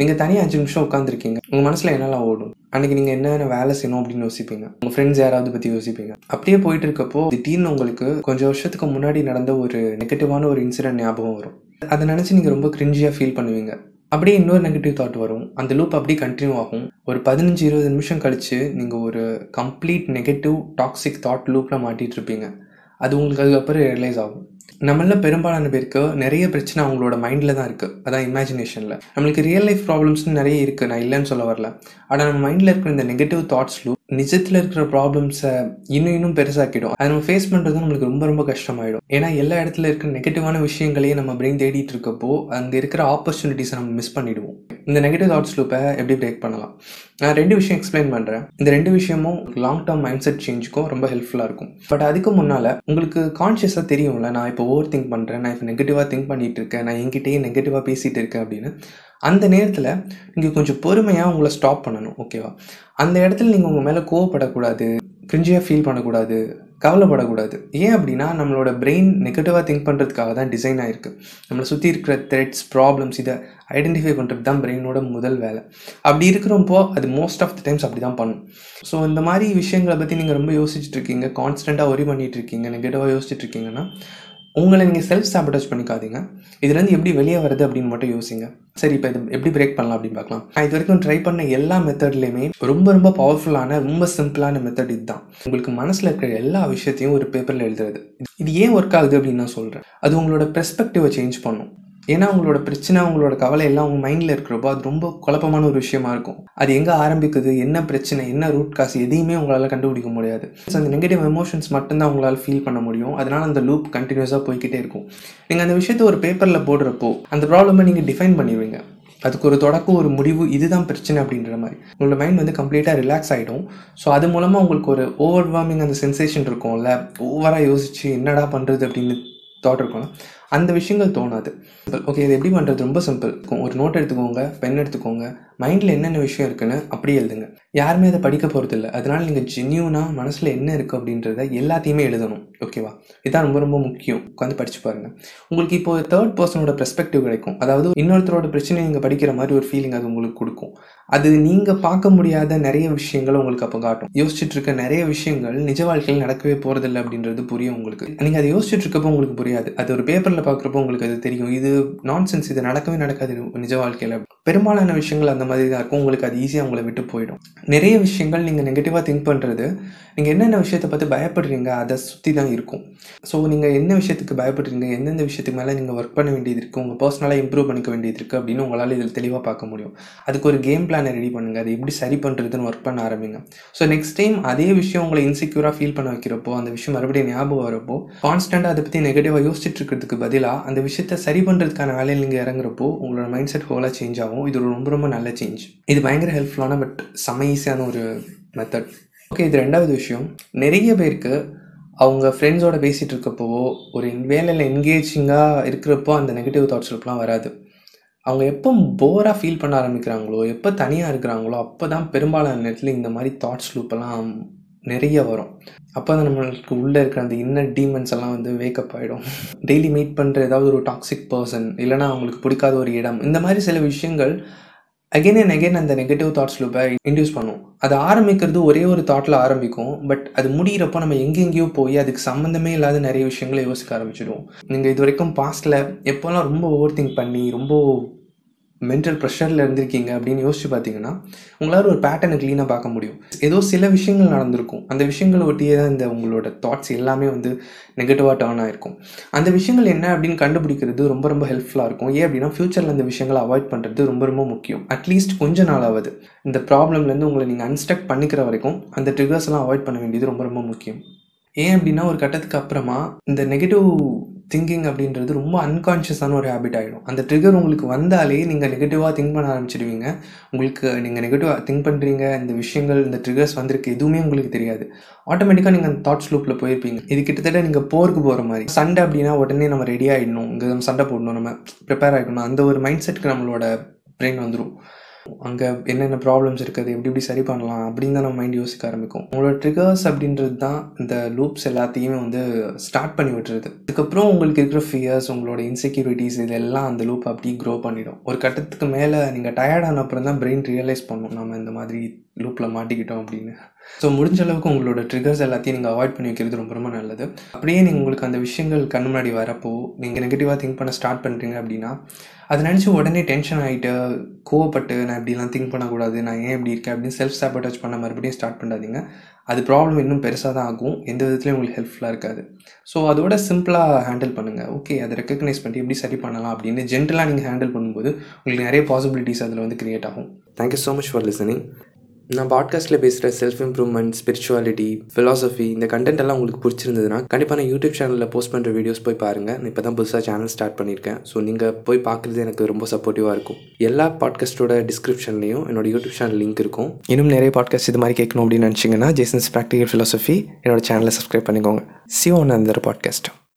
நீங்கள் தனியாக அஞ்சு நிமிஷம் உட்காந்துருக்கீங்க உங்கள் மனசில் என்னெல்லாம் ஓடும்? அன்றைக்கி நீங்கள் என்னென்ன வேலை செய்யணும் அப்படின்னு யோசிப்பீங்க? உங்கள் ஃப்ரெண்ட்ஸ் யாராவது பற்றி யோசிப்பீங்க? அப்படியே போயிட்டு இருக்கப்போ திடீர்னு உங்களுக்கு கொஞ்சம் வருஷத்துக்கு முன்னாடி நடந்த ஒரு நெகட்டிவான ஒரு இன்சிடென்ட் ஞாபகம் வரும். அதை நினச்சி நீங்கள் ரொம்ப கிரிஞ்சியாக ஃபீல் பண்ணுவீங்க. அப்படியே இன்னொரு நெகட்டிவ் தாட் வரும். அந்த லூப் அப்படியே கண்டினியூ ஆகும். ஒரு பதினஞ்சு இருபது நிமிஷம் கழித்து நீங்கள் ஒரு கம்ப்ளீட் நெகட்டிவ் டாக்ஸிக் தாட் லூப்பில் மாட்டிகிட்டு இருப்பீங்க. அது உங்களுக்கு அதுக்கப்புறம் ரியலைஸ் ஆகும். நம்மள பெரும்பாலான பேருக்கு நிறைய பிரச்சனை அவங்களோட மைண்டில் தான் இருக்குது அதான் இமேஜினேஷனில் நம்மளுக்கு ரியல் லைஃப் ப்ராப்ளம்ஸ்னு நிறைய இருக்குது நான் இல்லைன்னு சொல்ல வரல. ஆனால் நம்ம மைண்டில் இருக்கிற இந்த நெகட்டிவ் தாட்ஸ்லும் நிஜத்தில் இருக்கிற ப்ராப்ளம்ஸை இன்னும் இன்னும் பெருசாக்கிடும். அதை நம்ம ஃபேஸ் பண்ணுறது நம்மளுக்கு ரொம்ப ரொம்ப கஷ்டமாயிடும். ஏன்னா எல்லா இடத்துல இருக்கிற நெகட்டிவான விஷயங்களையே நம்ம பிரெயின் தேடிட்டு இருக்கப்போ அங்கே இருக்கிற ஆப்பர்ச்சுனிட்டிஸை நம்ம மிஸ் பண்ணிடுவோம். இந்த நெகட்டிவ் தாட்ஸ் லூப்பை எப்படி பிரேக் பண்ணலாம்? நான் ரெண்டு விஷயம் எக்ஸ்பிளைன் பண்ணுறேன் இந்த ரெண்டு விஷயமும் லாங் டேர்ம் மைண்ட் செட் சேஞ்சுக்கும் ரொம்ப ஹெல்ப்ஃபுல்லாக இருக்கும். பட் அதுக்கு முன்னால் உங்களுக்கு கான்ஷியஸாக தெரியும்ல நான் இப்போ ஓவர் திங்க் பண்ணுறேன் நான் இப்போ நெகட்டிவாக திங்க் பண்ணிட்டு இருக்கேன் நான் என்கிட்டயே நெகட்டிவாக பேசிகிட்டு இருக்கேன் அப்படின்னு. அந்த நேரத்தில் நீங்கள் கொஞ்சம் பொறுமையாக உங்களை ஸ்டாப் பண்ணணும் ஓகேவா அந்த இடத்துல நீங்கள் உங்கள் மேலே கோவப்படக்கூடாது கிரிஞ்சியாக ஃபீல் பண்ணக்கூடாது கவலைப்படக்கூடாது. ஏன் அப்படின்னா நம்மளோட பிரெயின் நெகட்டிவாக திங்க் பண்ணுறதுக்காக தான் டிசைன் ஆகிருக்கு நம்மளை சுற்றி இருக்கிற த்ரெட்ஸ் ப்ராப்ளம்ஸ் இதை ஐடென்டிஃபை பண்ணுறது தான் பிரெயினோட முதல் வேலை. அப்படி இருக்கிறப்போ அது மோஸ்ட் ஆஃப் த டைம்ஸ் அப்படி தான் பண்ணும். ஸோ இந்த மாதிரி விஷயங்களை பற்றி நீங்கள் ரொம்ப யோசிச்சுட்டு இருக்கீங்க கான்ஸ்டண்ட்டாக ஒரி பண்ணிகிட்டு இருக்கீங்க நெகட்டிவாக யோசிச்சுட்டு இருக்கீங்கன்னா உங்களை நீங்கள் செல்ஃப் சாபடேஜ் பண்ணிக்காதீங்க. இதுலேருந்து எப்படி வெளியே வருது அப்படின்னு மட்டும் யோசிங்க. சரி இப்போ இது எப்படி பிரேக் பண்ணலாம் அப்படின்னு பார்க்கலாம். நான் இது வரைக்கும் ட்ரை பண்ண எல்லா மெத்தட்லேயுமே ரொம்ப ரொம்ப பவர்ஃபுல்லான ரொம்ப சிம்பிளான மெத்தட் இதுதான். உங்களுக்கு மனசில் இருக்கிற எல்லா விஷயத்தையும் ஒரு பேப்பரில் எழுதுறது. இது ஏன் ஒர்க் ஆகுது அப்படின்னு நான் சொல்கிறேன் அது உங்களோட பெர்ஸ்பெக்டிவை சேஞ்ச் பண்ணும். ஏன்னா உங்களோட பிரச்சனை உங்களோட கவலை எல்லாம் உங்கள் மைண்டில் இருக்கிறப்போ அது ரொம்ப குழப்பமான ஒரு விஷயமா இருக்கும். அது எங்கே ஆரம்பிக்குது என்ன பிரச்சனை என்ன ரூட் காசு எதையுமே உங்களால் கண்டுபிடிக்க முடியாது. ஸோ அந்த நெகட்டிவ் எமோஷன்ஸ் மட்டும்தான் உங்களால் ஃபீல் பண்ண முடியும். அதனால் அந்த லூப் கண்டினியூஸாக போய்கிட்டே இருக்கும். நீங்கள் அந்த விஷயத்த ஒரு பேப்பரில் போடுறப்போ அந்த ப்ராப்ளமை நீங்கள் டிஃபைன் பண்ணிடுவீங்க. அதுக்கு ஒரு தொடக்கம் ஒரு முடிவு இதுதான் பிரச்சனை அப்படின்ற மாதிரி. உங்களோட மைண்ட் வந்து கம்ப்ளீட்டாக ரிலாக்ஸ் ஆகிடும் ஸோ அது மூலமாக உங்களுக்கு ஒரு ஓவர்வார்மிங் அந்த சென்சேஷன் இருக்கும்ல. ஓவராக யோசிச்சு என்னடா பண்ணுறது அப்படின்னு தாட் இருக்கும்ல. அந்த விஷயங்கள் தோணாது. ஓகே இது எப்படி பண்ணுறது ரொம்ப சிம்பிள் ஒரு நோட் எடுத்துக்கோங்க பென் எடுத்துக்கோங்க. மைண்டில் என்னென்ன விஷயம் இருக்குன்னு அப்படியே எழுதுங்க. யாருமே அதை படிக்க போகிறதில்ல அதனால் நீங்கள் ஜென்யூனாக மனசில் என்ன இருக்குது அப்படின்றத எல்லாத்தையுமே எழுதணும். ஓகேவா இதுதான் ரொம்ப ரொம்ப முக்கியம். உட்காந்து படிச்சு பாருங்கள் உங்களுக்கு இப்போ தேர்ட் பர்சனோட பெர்ஸ்பெக்டிவ் கிடைக்கும். அதாவது இன்னொருத்தரோட பிரச்சனையை நீங்கள் படிக்கிற மாதிரி ஒரு ஃபீலிங் அது உங்களுக்கு கொடுக்கும். அது நீங்கள் பார்க்க முடியாத நிறைய விஷயங்கள் உங்களுக்கு அப்போ காட்டும். யோசிச்சுட்டு இருக்க நிறைய விஷயங்கள் நிஜ வாழ்க்கையில் நடக்கவே போகிறதில்ல அப்படின்றது புரியும் உங்களுக்கு. நீங்கள் அதை யோசிச்சுட்டு இருக்கப்போ உங்களுக்கு புரியாது. அது ஒரு பேப்பரில் பார்க்குறப்போ உங்களுக்கு அது தெரியும். இது நான்சென்ஸ் இது நடக்கவே நடக்காது நிஜ வாழ்க்கையில். பெரும்பாலான விஷயங்கள் அந்த மாதிரி தான் இருக்கும். உங்களுக்கு அது ஈஸியாக உங்களை விட்டு போயிடும். நிறைய விஷயங்கள் நீங்கள் நெகட்டிவாக திங்க் பண்ணுறது நீங்கள் என்னென்ன விஷயத்தை பார்த்து பயப்படுறீங்க அதை சுற்றி தான் இருக்கும். ஸோ நீங்கள் என்ன விஷயத்துக்கு பயப்படுறீங்க எந்தெந்த விஷயத்துக்கு மேலே நீங்கள் ஒர்க் பண்ண வேண்டியது இருக்குது உங்கள் பர்சனலாக இம்ப்ரூவ் பண்ணிக்க வேண்டியது இருக்குது அப்படின்னு உங்களால் இதில் தெளிவாக பார்க்க முடியும். அதுக்கு ஒரு கேம் பிளான் ரெடி பண்ணுங்கள் அதை எப்படி சரி பண்ணுறதுன்னு ஒர்க் பண்ண ஆரம்பிங்க. ஸோ நெக்ஸ்ட் டைம் அதே விஷயம் உங்களை இன்செக்யூராக ஃபீல் பண்ண வைக்கிறப்போ அந்த விஷயம் மறுபடியும் ஞாபகம் வரப்போ கான்ஸ்டண்ட்டாக அதை பற்றி நெகட்டிவாக யோசிச்சுட்டு இருக்கிறதுக்கு பதிலாக அந்த விஷயத்தை சரி பண்ணுறதுக்கான வேலையில் நீங்கள் இறங்குறப்போ உங்களோட மைண்ட் செட் ஹோலாக சேஞ்ச் ஆகும். இது ரொம்ப ரொம்ப நல்ல சேஞ்ச் இது பயங்கர ஹெல்ப்ஃபுல்லான பட் செம ஈஸியான ஒரு மெத்தட் ஓகே இது ரெண்டாவது விஷயம். நிறைய பேருக்கு அவங்க ஃப்ரெண்ட்ஸோட பேசிகிட்டு இருக்கப்போவோ ஒரு வேலையில் என்கேஜிங்காக இருக்கிறப்போ அந்த நெகட்டிவ் தாட்ஸ் லூப்லாம் வராது. அவங்க எப்போ போராக ஃபீல் பண்ண ஆரம்பிக்கிறாங்களோ எப்போ தனியாக இருக்கிறாங்களோ அப்போ தான் பெரும்பாலான நேரத்தில் இந்த மாதிரி தாட்ஸ் லூப்பெல்லாம் நிறைய வரும். அப்போ தான் நம்மளுக்கு உள்ளே இருக்கிற அந்த இன்னர் டீமன்ஸ் எல்லாம் வந்து வேக்கப் ஆகிடும் டெய்லி மீட் பண்ணுற ஏதாவது ஒரு டாக்ஸிக் பர்சன் இல்லைனா அவங்களுக்கு பிடிக்காத ஒரு இடம் இந்த மாதிரி சில விஷயங்கள் அகெயின் அண்ட் அகெயின் அந்த நெகட்டிவ் தாட்ஸ் லூப்பை இன்டியூஸ் பண்ணும். அது ஆரம்பிக்கிறது ஒரே ஒரு தாட்டில் ஆரம்பிக்கும் பட் அது முடிகிறப்போ நம்ம எங்கெங்கேயோ போய் அதுக்கு சம்மந்தமே இல்லாத நிறைய விஷயங்களை யோசிக்க ஆரம்பிச்சிடுவோம். நீங்கள் இது வரைக்கும் பாஸ்ட்டில் எப்போல்லாம் ரொம்ப ஓவர் திங்க் பண்ணி ரொம்ப மென்டல் ப்ரெஷரில் இருந்திருக்கீங்க அப்படின்னு யோசிச்சு பார்த்தீங்கன்னா உங்களால் ஒரு பேட்டர்னை க்ளீனாக பார்க்க முடியும். ஏதோ சில விஷயங்கள் நடந்திருக்கும். அந்த விஷயங்களை ஒட்டியே தான் இந்த உங்களோட தாட்ஸ் எல்லாமே வந்து நெகட்டிவாக டேர்ன் ஆகிருக்கும் அந்த விஷயங்கள் என்ன அப்படின்னு கண்டுபிடிக்கிறது ரொம்ப ரொம்ப ஹெல்ப்ஃபுல்லாக இருக்கும். ஏன் அப்படின்னா ஃப்யூச்சரில் அந்த விஷயங்களை அவாய்ட் பண்ணுறது ரொம்ப ரொம்ப முக்கியம். அட்லீஸ்ட் கொஞ்ச நாளாவது. இந்த ப்ராப்ளம்லேருந்து உங்களை நீங்கள் அன்ஸ்டக் பண்ணிக்கிற வரைக்கும் அந்த ட்ரிகர்ஸ் எல்லாம் அவாய்ட் பண்ண வேண்டியது ரொம்ப ரொம்ப முக்கியம். ஏன் அப்படின்னா ஒரு கட்டத்துக்கு அப்புறமா இந்த நெகட்டிவ் திங்கிங் அப்படின்றது ரொம்ப அன்கான்ஷியஸான ஒரு ஹேபிட் ஆகிடும் அந்த ட்ரிகர் உங்களுக்கு வந்தாலே நீங்கள் நெகட்டிவாக திங்க் பண்ண ஆரம்பிச்சிடுவீங்க. உங்களுக்கு நீங்கள் நெகட்டிவாக திங்க் பண்ணுறீங்க இந்த விஷயங்கள் இந்த ட்ரிகர்ஸ் வந்திருக்கு எதுவுமே உங்களுக்கு தெரியாது. ஆட்டோமேட்டிக்காக நீங்கள் அந்த தாட்ஸ் லூப்பில் போயிருப்பீங்க. இது கிட்டத்தட்ட நீங்கள் போருக்கு போகிற மாதிரி. சண்டை அப்படின்னா உடனே நம்ம ரெடி ஆகிடணும் இங்கே நம்ம சண்டை போடணும். நம்ம ப்ரிப்பேர் ஆகிடணும் அந்த ஒரு மைண்ட் செட்டுக்கு நம்மளோட பிரெயின் வந்துடும் அங்கே என்னென்ன ப்ராப்ளம்ஸ் இருக்குது எப்படி எப்படி சரி பண்ணலாம் அப்படின்னு தான் நம்ம மைண்ட் யோசிக்க ஆரம்பிக்கும். உங்களோட ட்ரிகர்ஸ் அப்படின்றது தான் இந்த லூப்ஸ் எல்லாத்தையுமே வந்து ஸ்டார்ட் பண்ணி விட்டுருது. அதுக்கப்புறம் உங்களுக்கு இருக்கிற ஃபியர்ஸ் உங்களோட இன்செக்யூரிட்டிஸ் இதெல்லாம் அந்த லூப் அப்படியே க்ரோ பண்ணிடும். ஒரு கட்டத்துக்கு மேலே நீங்கள் டயர்டான அப்புறம் தான் பிரெயின் ரியலைஸ் பண்ணும். நம்ம இந்த மாதிரி லூப்பில் மாட்டிக்கிட்டோம் அப்படின்னு. ஸோ முடிஞ்ச அளவுக்கு உங்களோட ட்ரிகர்ஸ் எல்லாத்தையும் நீங்கள் அவாய்ட் பண்ணி வைக்கிறது ரொம்ப ரொம்ப நல்லது. அப்படியே நீங்கள் உங்களுக்கு அந்த விஷயங்கள் கண் முன்னாடி வரப்போ நீங்கள் நெகட்டிவாக திங்க் பண்ண ஸ்டார்ட் பண்ணுறீங்க அப்படின்னா அதை நினச்சி உடனே டென்ஷன் ஆகிட்டு கோவப்பட்டு நான் இப்படிலாம் திங்க் பண்ணக்கூடாது நான் ஏன் இப்படி இருக்கேன்? அப்படின்னு செல்ஃப் சாப்போட்டேஜ் பண்ண மறுபடியும் ஸ்டார்ட் பண்ணாதீங்க. அது ப்ராப்ளம் இன்னும் பெருசாக தான் ஆகும். எந்த விதத்துலையும் உங்களுக்கு ஹெல்ப்ஃபுல்லாக இருக்காது. ஸோ அதோட சிம்பிளாக ஹேண்டில் பண்ணுங்கள் ஓகே அதை ரெக்கக்னைஸ் பண்ணி எப்படி சரி பண்ணலாம் அப்படின்னு ஜென்ரலாக நீங்கள் ஹேண்டில் பண்ணும்போது உங்களுக்கு நிறைய பாசிபிலிட்டிஸ் அதில் வந்து க்ரியேட் ஆகும். Thank you so much for listening நான் பாட்காஸ்ட்டில் பேசுகிற செல்ஃப் இம்ப்ரூவ்மெண்ட் ஸ்பிரிச்சுவாலிட்டி ஃபிலாசபி இந்த கண்டென்ட் எல்லாம் உங்களுக்கு பிடிச்சிருந்ததுன்னா கண்டிப்பாக நான் யூடியூப் சேனலில் போஸ்ட் பண்ணுற வீடியோஸ் போய் பாருங்கள் நான் இப்போ தான் புதுசாக சேனல் ஸ்டார்ட் பண்ணியிருக்கேன் ஸோ நீங்கள் போய் பார்க்குறது எனக்கு ரொம்ப சப்போர்ட்டிவாக இருக்கும். எல்லா பாட்காஸ்ட்டோட டிஸ்கிரிப்ஷன்லையும் என்னோட யூடியூப் சேனல் லிங்க் இருக்கும். இன்னும் நிறைய பாட்காஸ்ட் இது மாதிரி கேட்கணும் அப்படின்னு நினச்சிங்கன்னா ஜேசன்ஸ் ப்ராக்டிகல் ஃபிலாசபி என்னோட சேனலை சப்ஸ்கிரைப் பண்ணிக்கோங்க. சிவன் அந்த பாட்காஸ்ட்டு